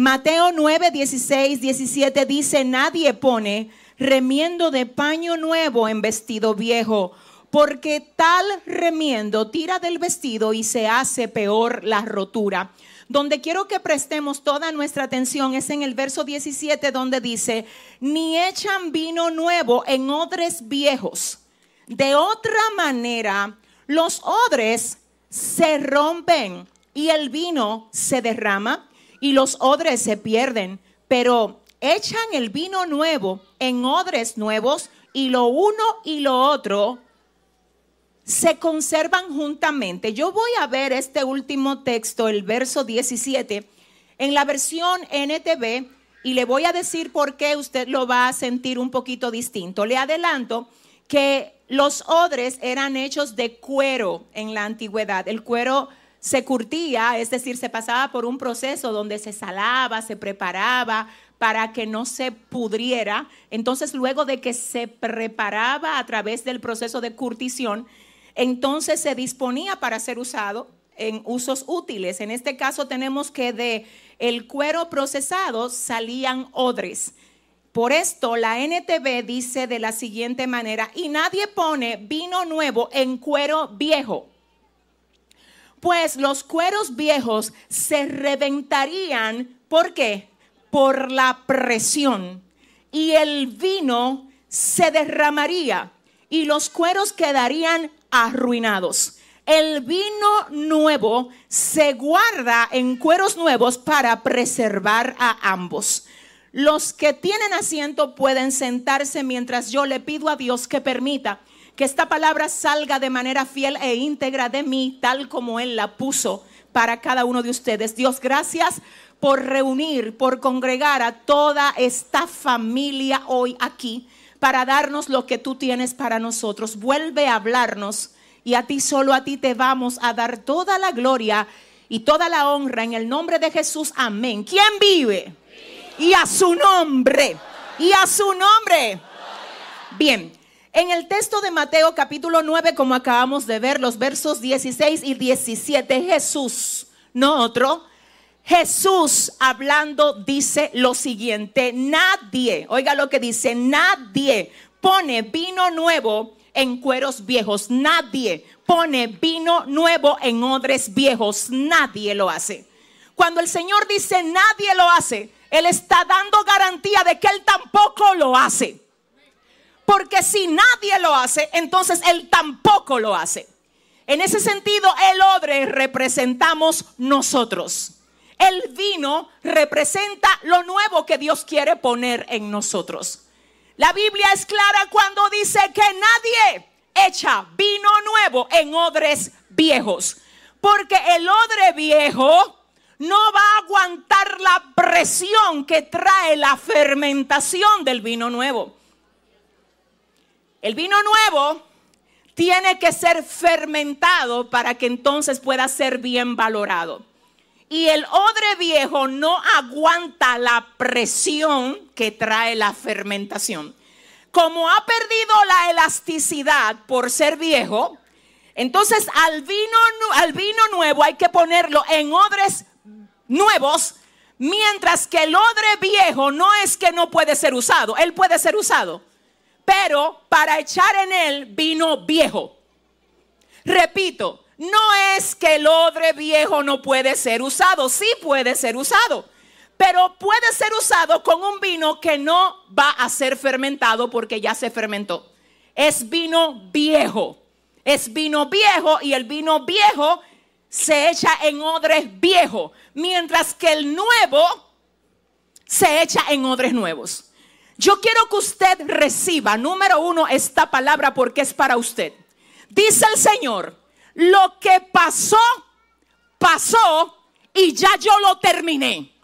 Mateo 9, 16, 17 dice, nadie pone remiendo de paño nuevo en vestido viejo, porque tal remiendo tira del vestido y se hace peor la rotura. Donde quiero que prestemos toda nuestra atención es en el verso 17 donde dice, ni echan vino nuevo en odres viejos. De otra manera, los odres se rompen y el vino se derrama y los odres se pierden, pero echan el vino nuevo en odres nuevos y lo uno y lo otro se conservan juntamente. Yo voy a ver este último texto, el verso 17, en la versión NTV y le voy a decir por qué usted lo va a sentir un poquito distinto. Le adelanto que los odres eran hechos de cuero en la antigüedad. El cuero se curtía, es decir, se pasaba por un proceso donde se salaba, se preparaba para que no se pudriera. Entonces, luego de que se preparaba a través del proceso de curtición, entonces se disponía para ser usado en usos útiles. En este caso tenemos que de el cuero procesado salían odres. Por esto la NTV dice de la siguiente manera, y nadie pone vino nuevo en cuero viejo pues los cueros viejos se reventarían, ¿por qué? Por la presión. Y el vino se derramaría y los cueros quedarían arruinados. El vino nuevo se guarda en cueros nuevos para preservar a ambos. Los que tienen asiento pueden sentarse mientras yo le pido a Dios que permita que esta palabra salga de manera fiel e íntegra de mí, tal como Él la puso para cada uno de ustedes. Dios, gracias por reunir, por congregar a toda esta familia hoy aquí para darnos lo que tú tienes para nosotros. Vuelve a hablarnos y a ti solo a ti te vamos a dar toda la gloria y toda la honra en el nombre de Jesús. Amén. ¿Quién vive? Y a su nombre. Y a su nombre. Bien, en el texto de Mateo capítulo 9, como acabamos de ver, los versos 16 y 17, Jesús, no otro, Jesús hablando dice lo siguiente, nadie, oiga lo que dice, nadie pone vino nuevo en cueros viejos, nadie pone vino nuevo en odres viejos, nadie lo hace. Cuando el Señor dice nadie lo hace, Él está dando garantía de que Él tampoco lo hace. Porque si nadie lo hace, entonces Él tampoco lo hace. En ese sentido, el odre representamos nosotros. El vino representa lo nuevo que Dios quiere poner en nosotros. La Biblia es clara cuando dice que nadie echa vino nuevo en odres viejos. Porque el odre viejo no va a aguantar la presión que trae la fermentación del vino nuevo. El vino nuevo tiene que ser fermentado para que entonces pueda ser bien valorado. Y el odre viejo no aguanta la presión que trae la fermentación. Como ha perdido la elasticidad por ser viejo, entonces al vino, nuevo hay que ponerlo en odres nuevos, mientras que el odre viejo no es que no puede ser usado, él puede ser usado pero para echar en él vino viejo. Repito, no es que el odre viejo no puede ser usado, sí puede ser usado, pero puede ser usado con un vino que no va a ser fermentado porque ya se fermentó. Es vino viejo, es vino viejo y el vino viejo se echa en odres viejos, mientras que el nuevo se echa en odres nuevos. Yo quiero que usted reciba, número uno, esta palabra porque es para usted. Dice el Señor, lo que pasó, pasó y ya yo lo terminé.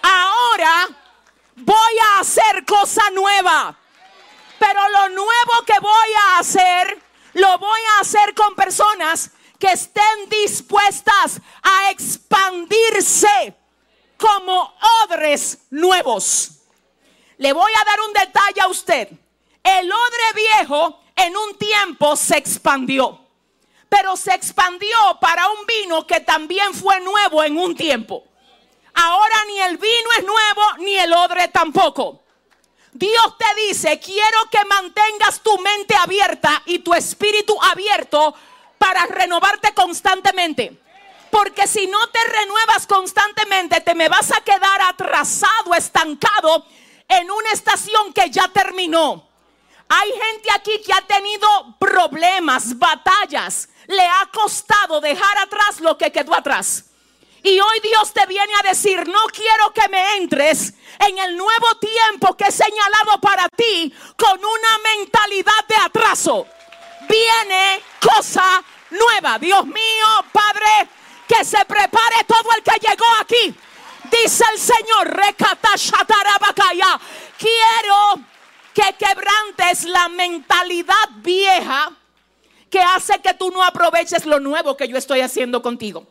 Ahora voy a hacer cosa nueva. Pero lo nuevo que voy a hacer, lo voy a hacer con personas que estén dispuestas a expandirse como odres nuevos. Le voy a dar un detalle a usted. El odre viejo en un tiempo se expandió, pero se expandió para un vino que también fue nuevo en un tiempo. Ahora ni el vino es nuevo, ni el odre tampoco. Dios te dice, quiero que mantengas tu mente abierta y tu espíritu abierto para renovarte constantemente. Porque si no te renuevas constantemente, te me vas a quedar atrasado, estancado en una estación que ya terminó. Hay gente aquí que ha tenido problemas, batallas. Le ha costado dejar atrás lo que quedó atrás. Y hoy Dios te viene a decir, no quiero que me entres en el nuevo tiempo que he señalado para ti con una mentalidad de atraso. Viene cosa nueva. Dios mío, Padre, que se prepare todo el que llegó aquí. Dice el Señor, quiero que quebrantes la mentalidad vieja que hace que tú no aproveches lo nuevo que yo estoy haciendo contigo.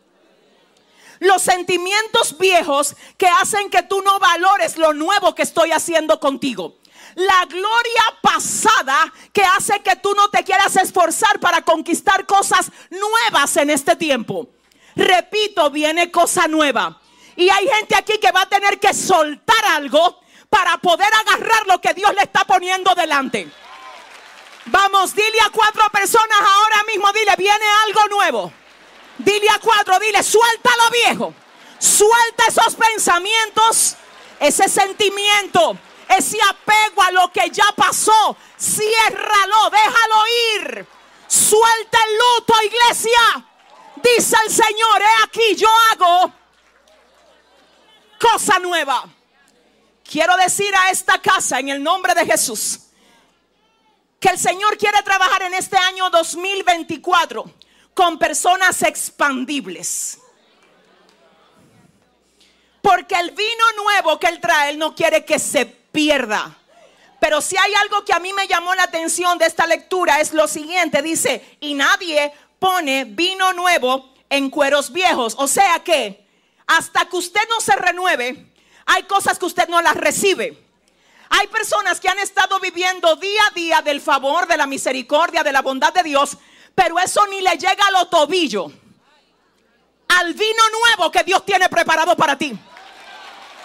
Los sentimientos viejos que hacen que tú no valores lo nuevo que estoy haciendo contigo. La gloria pasada que hace que tú no te quieras esforzar para conquistar cosas nuevas en este tiempo. Repito, viene cosa nueva. Y hay gente aquí que va a tener que soltar algo para poder agarrar lo que Dios le está poniendo delante. Vamos, dile a cuatro personas ahora mismo, dile, viene algo nuevo. Dile a cuatro, dile, suelta lo viejo. Suelta esos pensamientos, ese sentimiento, ese apego a lo que ya pasó. Ciérralo, déjalo ir. Suelta el luto, iglesia. Dice el Señor, he aquí yo hago cosa nueva. Quiero decir a esta casa en el nombre de Jesús que el Señor quiere trabajar en este año 2024 con personas expandibles. Porque el vino nuevo que Él trae, Él no quiere que se pierda. Pero si hay algo que a mí me llamó la atención de esta lectura es lo siguiente. Dice, y nadie pone vino nuevo en cueros viejos. O sea que hasta que usted no se renueve, hay cosas que usted no las recibe. Hay personas que han estado viviendo día a día del favor, de la misericordia, de la bondad de Dios, pero eso ni le llega a los tobillos al vino nuevo que Dios tiene preparado para ti.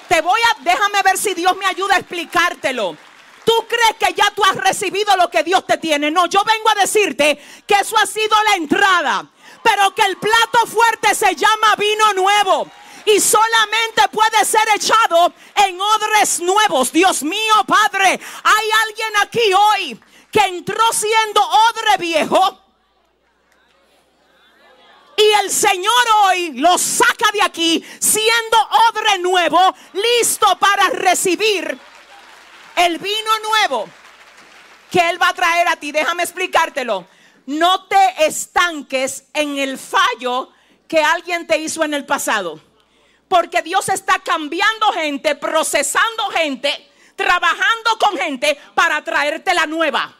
Te voy a, déjame ver si Dios me ayuda a explicártelo. Tú crees que ya tú has recibido lo que Dios te tiene. No, yo vengo a decirte que eso ha sido la entrada, pero que el plato fuerte se llama vino nuevo y solamente puede ser echado en odres nuevos. Dios mío, Padre, hay alguien aquí hoy que entró siendo odre viejo. Y el Señor hoy lo saca de aquí siendo odre nuevo, listo para recibir el vino nuevo que Él va a traer a ti. Déjame explicártelo. No te estanques en el fallo que alguien te hizo en el pasado. Porque Dios está cambiando gente, procesando gente, trabajando con gente para traerte la nueva.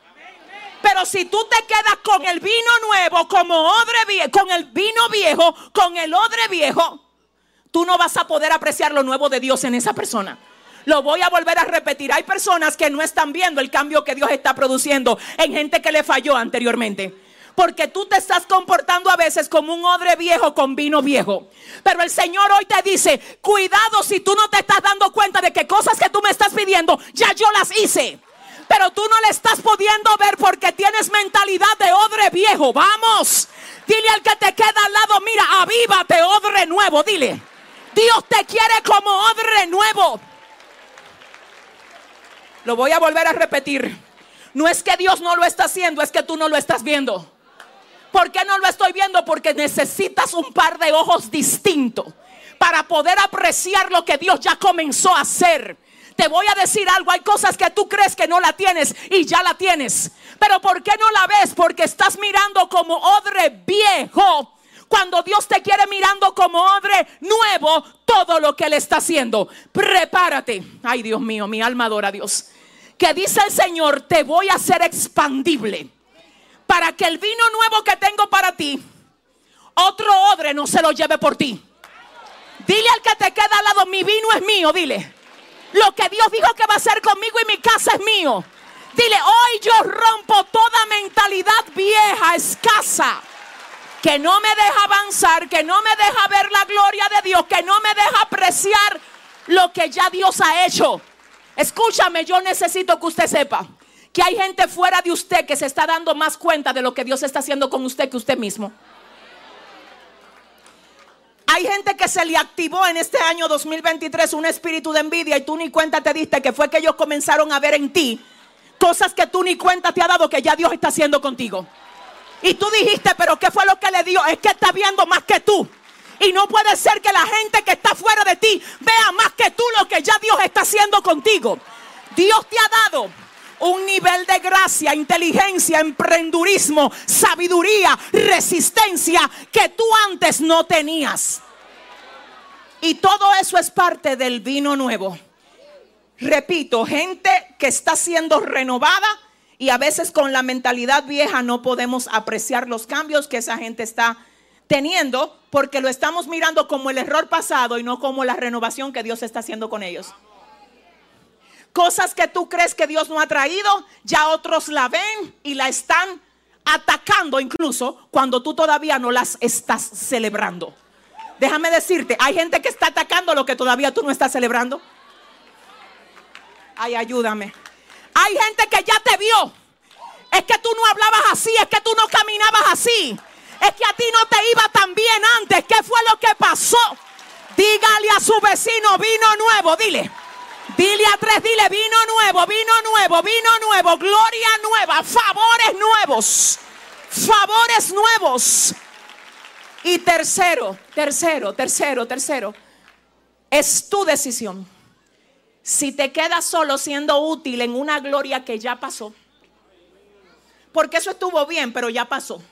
Pero si tú te quedas con el vino nuevo, como odre viejo, con el vino viejo, con el odre viejo, tú no vas a poder apreciar lo nuevo de Dios en esa persona. Lo voy a volver a repetir. Hay personas que no están viendo el cambio que Dios está produciendo en gente que le falló anteriormente. Porque tú te estás comportando a veces como un odre viejo con vino viejo. Pero el Señor hoy te dice, cuidado si tú no te estás dando cuenta de que cosas que tú me estás pidiendo, ya yo las hice. Pero tú no le estás pudiendo ver porque tienes mentalidad de odre viejo. Vamos. Dile al que te queda al lado, mira, avívate, odre nuevo. Dile, Dios te quiere como odre nuevo. Lo voy a volver a repetir. No es que Dios no lo está haciendo, es que tú no lo estás viendo. ¿Por qué no lo estoy viendo? Porque necesitas un par de ojos distintos para poder apreciar lo que Dios ya comenzó a hacer. Te voy a decir algo, hay cosas que tú crees que no la tienes y ya la tienes. Pero ¿por qué no la ves? Porque estás mirando como odre viejo. Cuando Dios te quiere mirando como odre nuevo, todo lo que Él está haciendo. Prepárate. Ay Dios mío, mi alma adora a Dios. Que dice el Señor, te voy a hacer expandible para que el vino nuevo que tengo para ti, otro odre no se lo lleve por ti. Dile al que te queda al lado, mi vino es mío, dile. Lo que Dios dijo que va a hacer conmigo y mi casa es mío. Dile, hoy yo rompo toda mentalidad vieja, escasa, que no me deja avanzar, que no me deja ver la gloria de Dios, que no me deja apreciar lo que ya Dios ha hecho. Escúchame, yo necesito que usted sepa que hay gente fuera de usted que se está dando más cuenta de lo que Dios está haciendo con usted que usted mismo. Hay gente que se le activó en este año 2023 un espíritu de envidia y tú ni cuenta te diste que fue que ellos comenzaron a ver en ti cosas que tú ni cuenta te ha dado que ya Dios está haciendo contigo. Y tú dijiste, pero ¿qué fue lo que le dio? Es que está viendo más que tú. Y no puede ser que la gente que está fuera de ti vea más que tú lo que ya Dios está haciendo contigo. Dios te ha dado un nivel de gracia, inteligencia, emprendurismo, sabiduría, resistencia que tú antes no tenías. Y todo eso es parte del vino nuevo. Repito, gente que está siendo renovada y a veces con la mentalidad vieja no podemos apreciar los cambios que esa gente está teniendo porque lo estamos mirando como el error pasado y no como la renovación que Dios está haciendo con ellos. Cosas que tú crees que Dios no ha traído, ya otros la ven y la están atacando incluso cuando tú todavía no las estás celebrando. Déjame decirte, hay gente que está atacando lo que todavía tú no estás celebrando. Ay, ayúdame. Hay gente que ya te vio. Es que tú no hablabas así, es que tú no caminabas así. Es que a ti no te iba tan bien antes. ¿Qué fue lo que pasó? Dígale a su vecino, vino nuevo, dile. Dile a tres, dile, vino nuevo, vino nuevo, vino nuevo, gloria nueva, favores nuevos, favores nuevos. Y tercero, tercero, tercero, tercero, es tu decisión. Si te quedas solo siendo útil en una gloria que ya pasó, porque eso estuvo bien, pero ya pasó.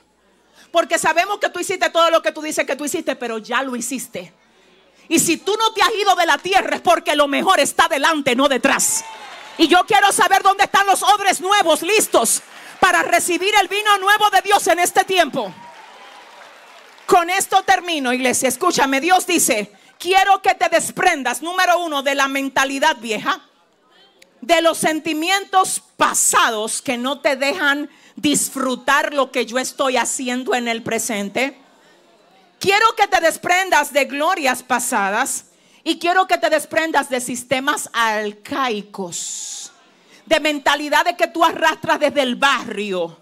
Porque sabemos que tú hiciste todo lo que tú dices que tú hiciste, pero ya lo hiciste. Y si tú no te has ido de la tierra es porque lo mejor está delante, no detrás. Y yo quiero saber dónde están los odres nuevos listos para recibir el vino nuevo de Dios en este tiempo. Con esto termino, iglesia. Escúchame, Dios dice, quiero que te desprendas, número uno, de la mentalidad vieja, de los sentimientos pasados que no te dejan disfrutar lo que yo estoy haciendo en el presente. Quiero que te desprendas de glorias pasadas y quiero que te desprendas de sistemas arcaicos, de mentalidades que tú arrastras desde el barrio,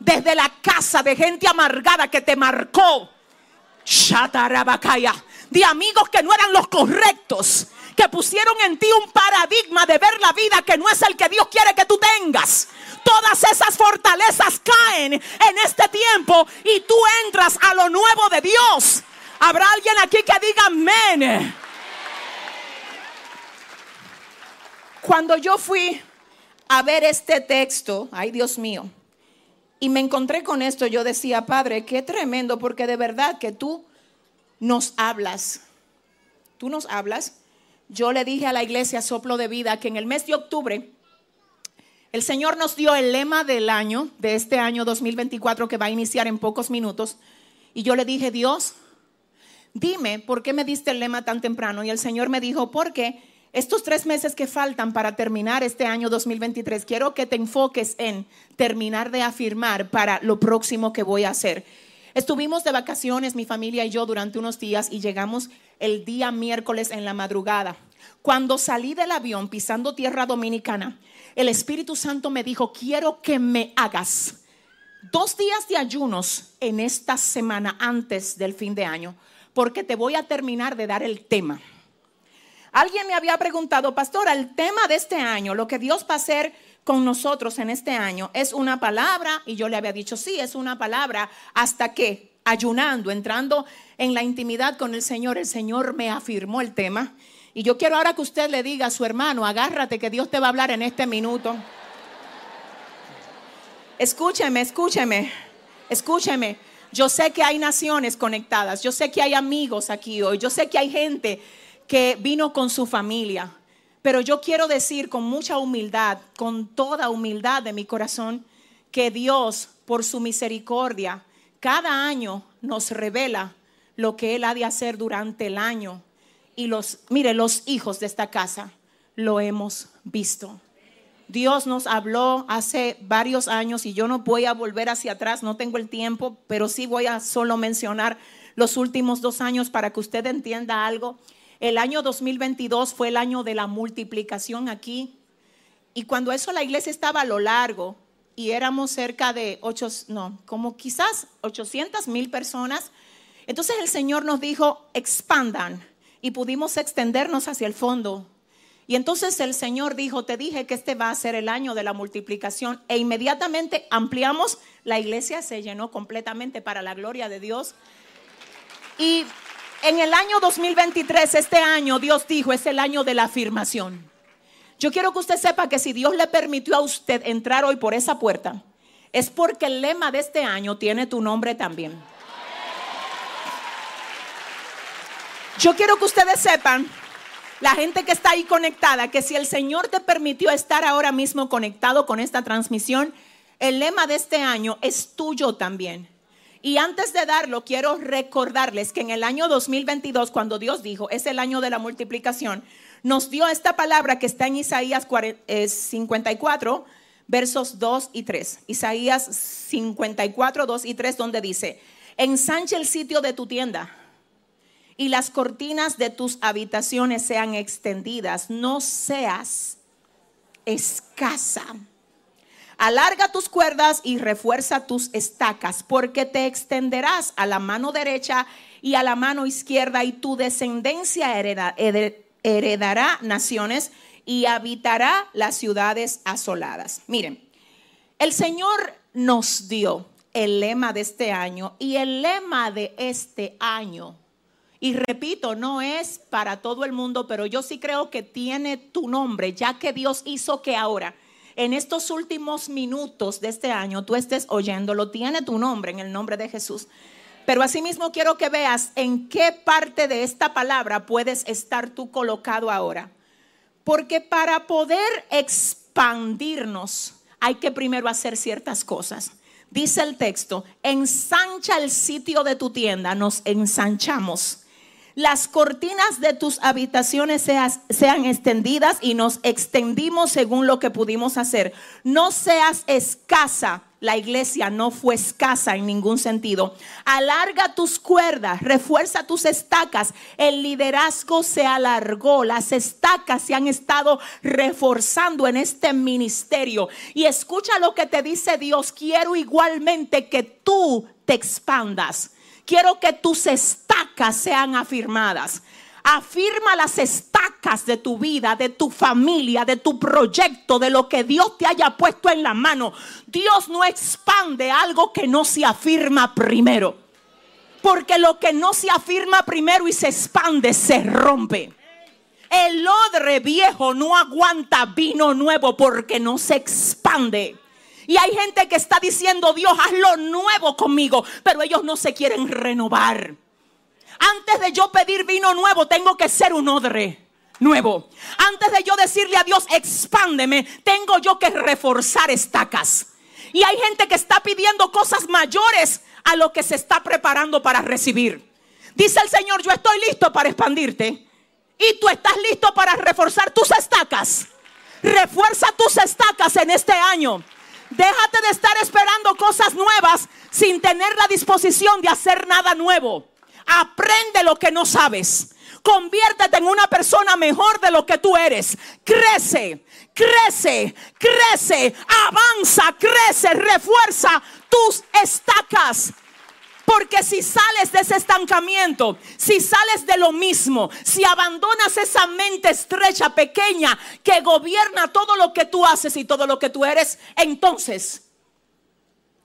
desde la casa, de gente amargada que te marcó. De amigos que no eran los correctos, que pusieron en ti un paradigma de ver la vida que no es el que Dios quiere que tú tengas todas esas fortalezas caen en este tiempo y tú entras a lo nuevo de Dios. Habrá alguien aquí que diga amén. Cuando yo fui a ver este texto, ay Dios mío, y me encontré con esto, yo decía, Padre, qué tremendo, porque de verdad que tú nos hablas. Tú nos hablas. Yo le dije a la iglesia Soplo de Vida que en el mes de octubre el Señor nos dio el lema del año, de este año 2024 que va a iniciar en pocos minutos. Y yo le dije, Dios, dime, ¿por qué me diste el lema tan temprano? Y el Señor me dijo, porque estos tres meses que faltan para terminar este año 2023, quiero que te enfoques en terminar de afirmar para lo próximo que voy a hacer. Estuvimos de vacaciones, mi familia y yo, durante unos días y llegamos el día miércoles en la madrugada. Cuando salí del avión pisando tierra dominicana, el Espíritu Santo me dijo, quiero que me hagas dos días de ayunos en esta semana antes del fin de año, porque te voy a terminar de dar el tema. Alguien me había preguntado, pastora, el tema de este año, lo que Dios va a hacer con nosotros en este año, es una palabra, y yo le había dicho, sí, es una palabra, hasta que ayunando, entrando en la intimidad con el Señor, el Señor me afirmó el tema y yo quiero ahora que usted le diga a su hermano, agárrate que Dios te va a hablar en este minuto. Escúcheme, escúcheme, escúcheme. Yo sé que hay naciones conectadas, yo sé que hay amigos aquí hoy, yo sé que hay gente que vino con su familia, pero yo quiero decir con mucha humildad, con toda humildad de mi corazón, que Dios, por su misericordia, cada año nos revela lo que Él ha de hacer durante el año y los, mire, los hijos de esta casa lo hemos visto. Dios nos habló hace varios años y yo no voy a volver hacia atrás, no tengo el tiempo, pero sí voy a solo mencionar los últimos dos años para que usted entienda algo. El año 2022 fue el año de la multiplicación aquí. Y cuando eso la iglesia estaba a lo largo y éramos cerca de ocho, no, como quizás 800 mil personas, entonces el Señor nos dijo, expandan y pudimos extendernos hacia el fondo. Y entonces el Señor dijo, te dije que este va a ser el año de la multiplicación. E inmediatamente ampliamos, la iglesia se llenó completamente para la gloria de Dios. Y en el año 2023, este año, Dios dijo, es el año de la afirmación. Yo quiero que usted sepa que si Dios le permitió a usted entrar hoy por esa puerta, es porque el lema de este año tiene tu nombre también. Yo quiero que ustedes sepan, la gente que está ahí conectada, que si el Señor te permitió estar ahora mismo conectado con esta transmisión, el lema de este año es tuyo también. Y antes de darlo, quiero recordarles que en el año 2022, cuando Dios dijo, es el año de la multiplicación, nos dio esta palabra que está en Isaías 54, eh, versos 2 y 3. Isaías 54, 2 y 3, donde dice, ensanche el sitio de tu tienda y las cortinas de tus habitaciones sean extendidas, no seas escasa. Alarga tus cuerdas y refuerza tus estacas, porque te extenderás a la mano derecha y a la mano izquierda, y tu descendencia heredará naciones y habitará las ciudades asoladas. Miren, el Señor nos dio el lema de este año y el lema de este año y repito, no es para todo el mundo, pero yo sí creo que tiene tu nombre, ya que Dios hizo que ahora, en estos últimos minutos de este año, tú estés oyéndolo, tiene tu nombre en el nombre de Jesús. Pero asimismo quiero que veas en qué parte de esta palabra puedes estar tú colocado ahora. Porque para poder expandirnos hay que primero hacer ciertas cosas. Dice el texto, ensancha el sitio de tu tienda, nos ensanchamos las cortinas de tus habitaciones sean extendidas y nos extendimos según lo que pudimos hacer. No seas escasa. La iglesia no fue escasa en ningún sentido. Alarga tus cuerdas, refuerza tus estacas. El liderazgo se alargó, las estacas se han estado reforzando en este ministerio. Y escucha lo que te dice Dios. Quiero igualmente que tú te expandas quiero que tus estacas sean afirmadas. Afirma las estacas de tu vida, de tu familia, de tu proyecto, de lo que Dios te haya puesto en la mano. Dios no expande algo que no se afirma primero. Porque lo que no se afirma primero y se expande, se rompe. El odre viejo no aguanta vino nuevo porque no se expande. Y hay gente que está diciendo, Dios, haz lo nuevo conmigo, pero ellos no se quieren renovar. Antes de yo pedir vino nuevo, tengo que ser un odre nuevo. Antes de yo decirle a Dios, expándeme, tengo yo que reforzar estacas. Y hay gente que está pidiendo cosas mayores a lo que se está preparando para recibir. Dice el Señor, yo estoy listo para expandirte. Y tú estás listo para reforzar tus estacas. Refuerza tus estacas en este año. Déjate de estar esperando cosas nuevas sin tener la disposición de hacer nada nuevo. Aprende lo que no sabes. Conviértete en una persona mejor de lo que tú eres. Crece, crece, crece, avanza, crece, refuerza tus estacas. Porque si sales de ese estancamiento, si sales de lo mismo, si abandonas esa mente estrecha, pequeña, que gobierna todo lo que tú haces y todo lo que tú eres, entonces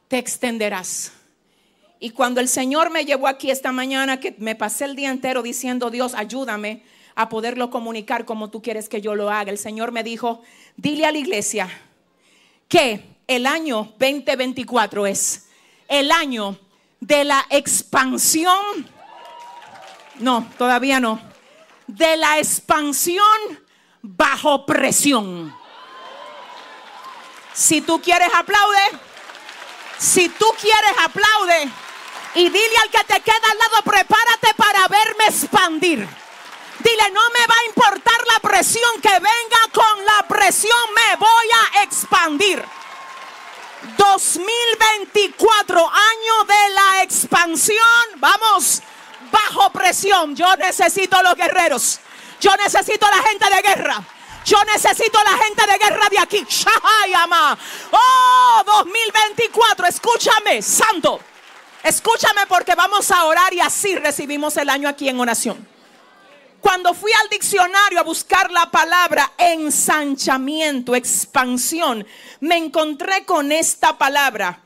te extenderás. Y cuando el Señor me llevó aquí esta mañana, que me pasé el día entero diciendo, Dios, ayúdame a poderlo comunicar como tú quieres que yo lo haga, el Señor me dijo, dile a la iglesia que el año 2024 es el año de la expansión, no, todavía no, de la expansión bajo presión. Si tú quieres aplaude, si tú quieres aplaude y dile al que te queda al lado, prepárate para verme expandir. Dile, no me va a importar la presión que venga con la presión, me voy a expandir. 2024, año de la expansión. Vamos, bajo presión. Yo necesito los guerreros. Yo necesito a la gente de guerra. Yo necesito a la gente de guerra de aquí. Shahayama. Oh, 2024. Escúchame, santo. Escúchame porque vamos a orar y así recibimos el año aquí en oración. Cuando fui al diccionario a buscar la palabra ensanchamiento, expansión, me encontré con esta palabra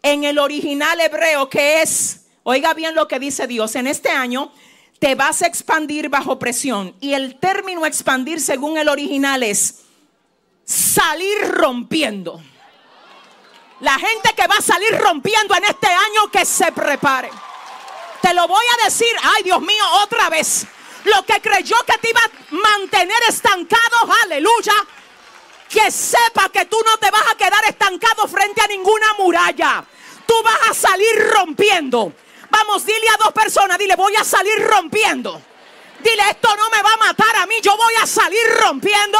en el original hebreo que es, oiga bien lo que dice Dios, en este año te vas a expandir bajo presión. Y el término expandir según el original es salir rompiendo. La gente que va a salir rompiendo en este año que se prepare. Te lo voy a decir, ay Dios mío, otra vez. Lo que creyó que te iba a mantener estancado, aleluya. Que sepa que tú no te vas a quedar estancado frente a ninguna muralla. Tú vas a salir rompiendo. Vamos, dile a dos personas, dile, voy a salir rompiendo. Dile, esto no me va a matar a mí, yo voy a salir rompiendo.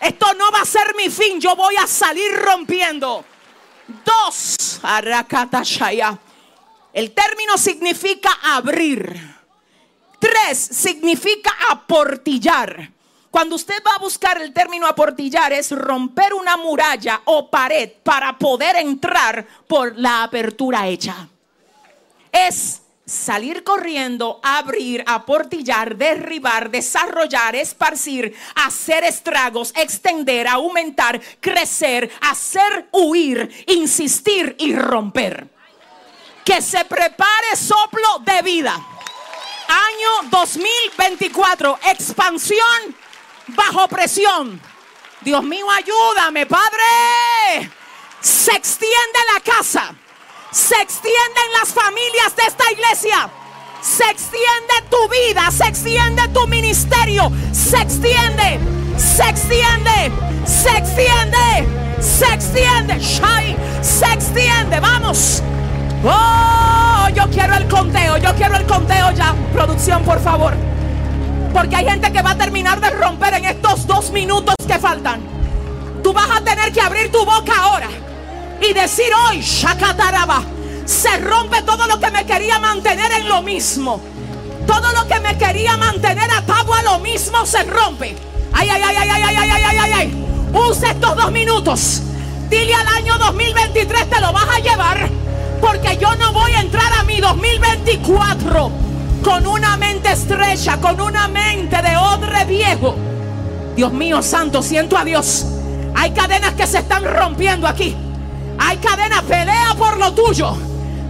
Esto no va a ser mi fin, yo voy a salir rompiendo. Dos, el término significa abrir. Tres, significa aportillar. Cuando usted va a buscar el término aportillar es romper una muralla o pared para poder entrar por la apertura hecha. Es salir corriendo, abrir, aportillar, derribar, desarrollar, esparcir, hacer estragos, extender, aumentar, crecer, hacer huir, insistir y romper. Que se prepare soplo de vida. Año 2024, expansión bajo presión. Dios mío, ayúdame, Padre. Se extiende la casa. Se extienden las familias de esta iglesia. Se extiende tu vida, se extiende tu ministerio, se extiende, se extiende, se extiende, se extiende, se extiende, vamos. Oh, yo quiero el conteo, yo quiero el conteo ya. Producción, por favor. Porque hay gente que va a terminar de romper en estos dos minutos que faltan. Tú vas a tener que abrir tu boca ahora y decir hoy, Shakataraba, se rompe todo lo que me quería mantener en lo mismo. Todo lo que me quería mantener atado a lo mismo se rompe. Ay, ay, ay, ay, ay, ay, ay, ay, ay, ay. Usa estos dos minutos. Dile al año 2023 te lo vas a 2024 con una mente estrecha, con una mente de odre viejo. Dios mío santo, siento a Dios. Hay cadenas que se están rompiendo aquí. Hay cadena, pelea por lo tuyo.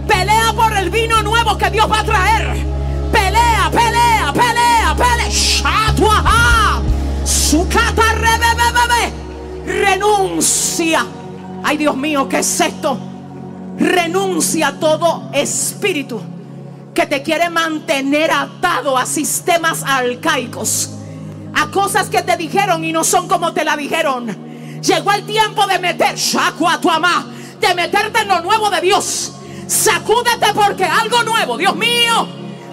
Pelea por el vino nuevo que Dios va a traer. Pelea, pelea, pelea, pelea. Sukata Renuncia. Ay, Dios mío, ¿qué es esto? Renuncia a todo espíritu que te quiere mantener atado a sistemas arcaicos, a cosas que te dijeron y no son como te la dijeron. Llegó el tiempo de meter, de meterte en lo nuevo de Dios. Sacúdete porque algo nuevo, Dios mío,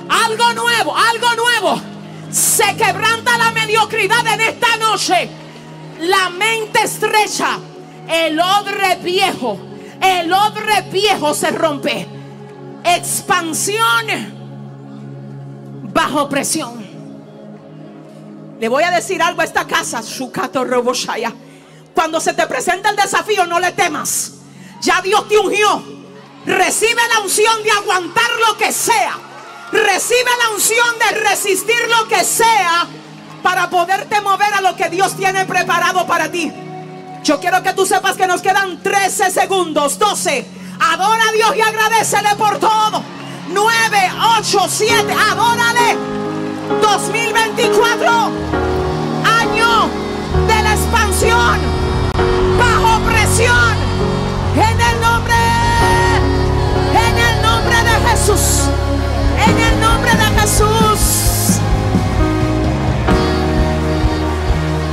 algo nuevo, algo nuevo. Se quebranta la mediocridad en esta noche. La mente estrecha, el odre viejo, el odre viejo se rompe. Expansión bajo presión. Le voy a decir algo a esta casa, Shukato Roboshaya. Cuando se te presenta el desafío, no le temas. Ya Dios te ungió. Recibe la unción de aguantar lo que sea. Recibe la unción de resistir lo que sea para poderte mover a lo que Dios tiene preparado para ti. Yo quiero que tú sepas que nos quedan 13 segundos, 12. Adora a Dios y agradecele por todo. 9, 8, 7, adórale. 2024, año de la expansión bajo presión. En el nombre, en el nombre de Jesús. En el nombre de Jesús.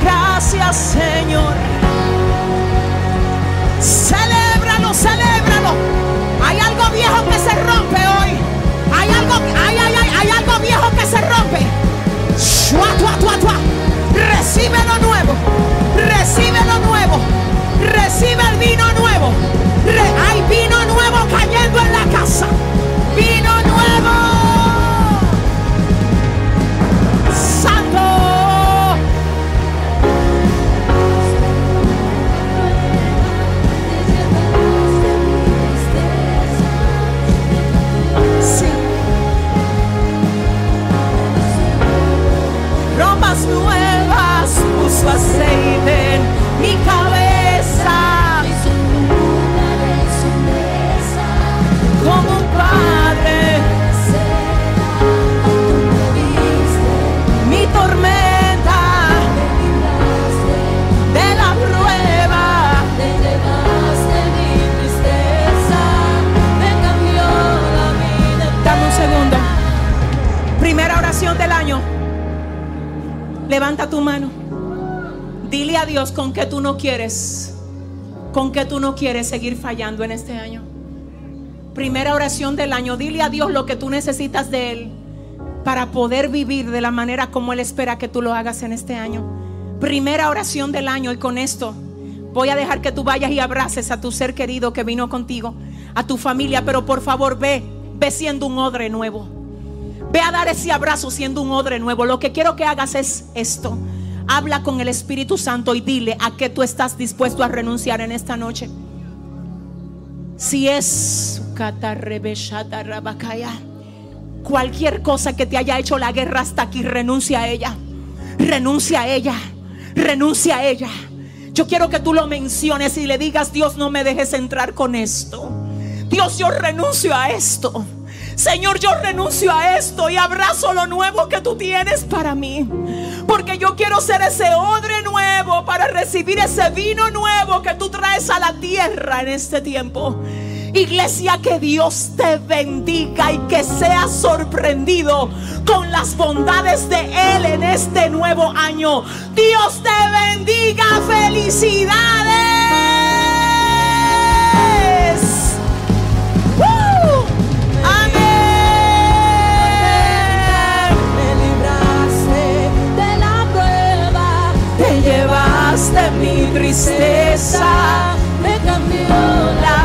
Gracias Señor. Rompe. Recibe lo nuevo. Recibe lo nuevo. Recibe el vino nuevo. nuevas puso aceite en mi cabeza. Como un padre, mi tormenta de la prueba, te llevaste mi tristeza, me cambió la vida. Dame un segundo, primera oración del año. Dile a Dios con que tú no quieres, con que tú no quieres seguir fallando en este año. Primera oración del año. Dile a Dios lo que tú necesitas de Él para poder vivir de la manera como Él espera que tú lo hagas en este año. Primera oración del año y con esto voy a dejar que tú vayas y abraces a tu ser querido que vino contigo, a tu familia, pero por favor ve, ve siendo un odre nuevo. Ve a dar ese abrazo siendo un odre nuevo. Lo que quiero que hagas es esto. Habla con el Espíritu Santo y dile a qué tú estás dispuesto a renunciar en esta noche. Si es cualquier cosa que te haya hecho la guerra hasta aquí, renuncia a ella. Renuncia a ella. Renuncia a ella. Yo quiero que tú lo menciones y le digas, Dios, no me dejes entrar con esto. Dios, yo renuncio a esto. Señor, yo renuncio a esto y abrazo lo nuevo que tú tienes para mí. Porque yo quiero ser ese odre nuevo para recibir ese vino nuevo que tú traes a la tierra en este tiempo. Iglesia, que Dios te bendiga y que seas sorprendido con las bondades de Él en este nuevo año. Dios te bendiga. Felicidades. tristeza me cambió la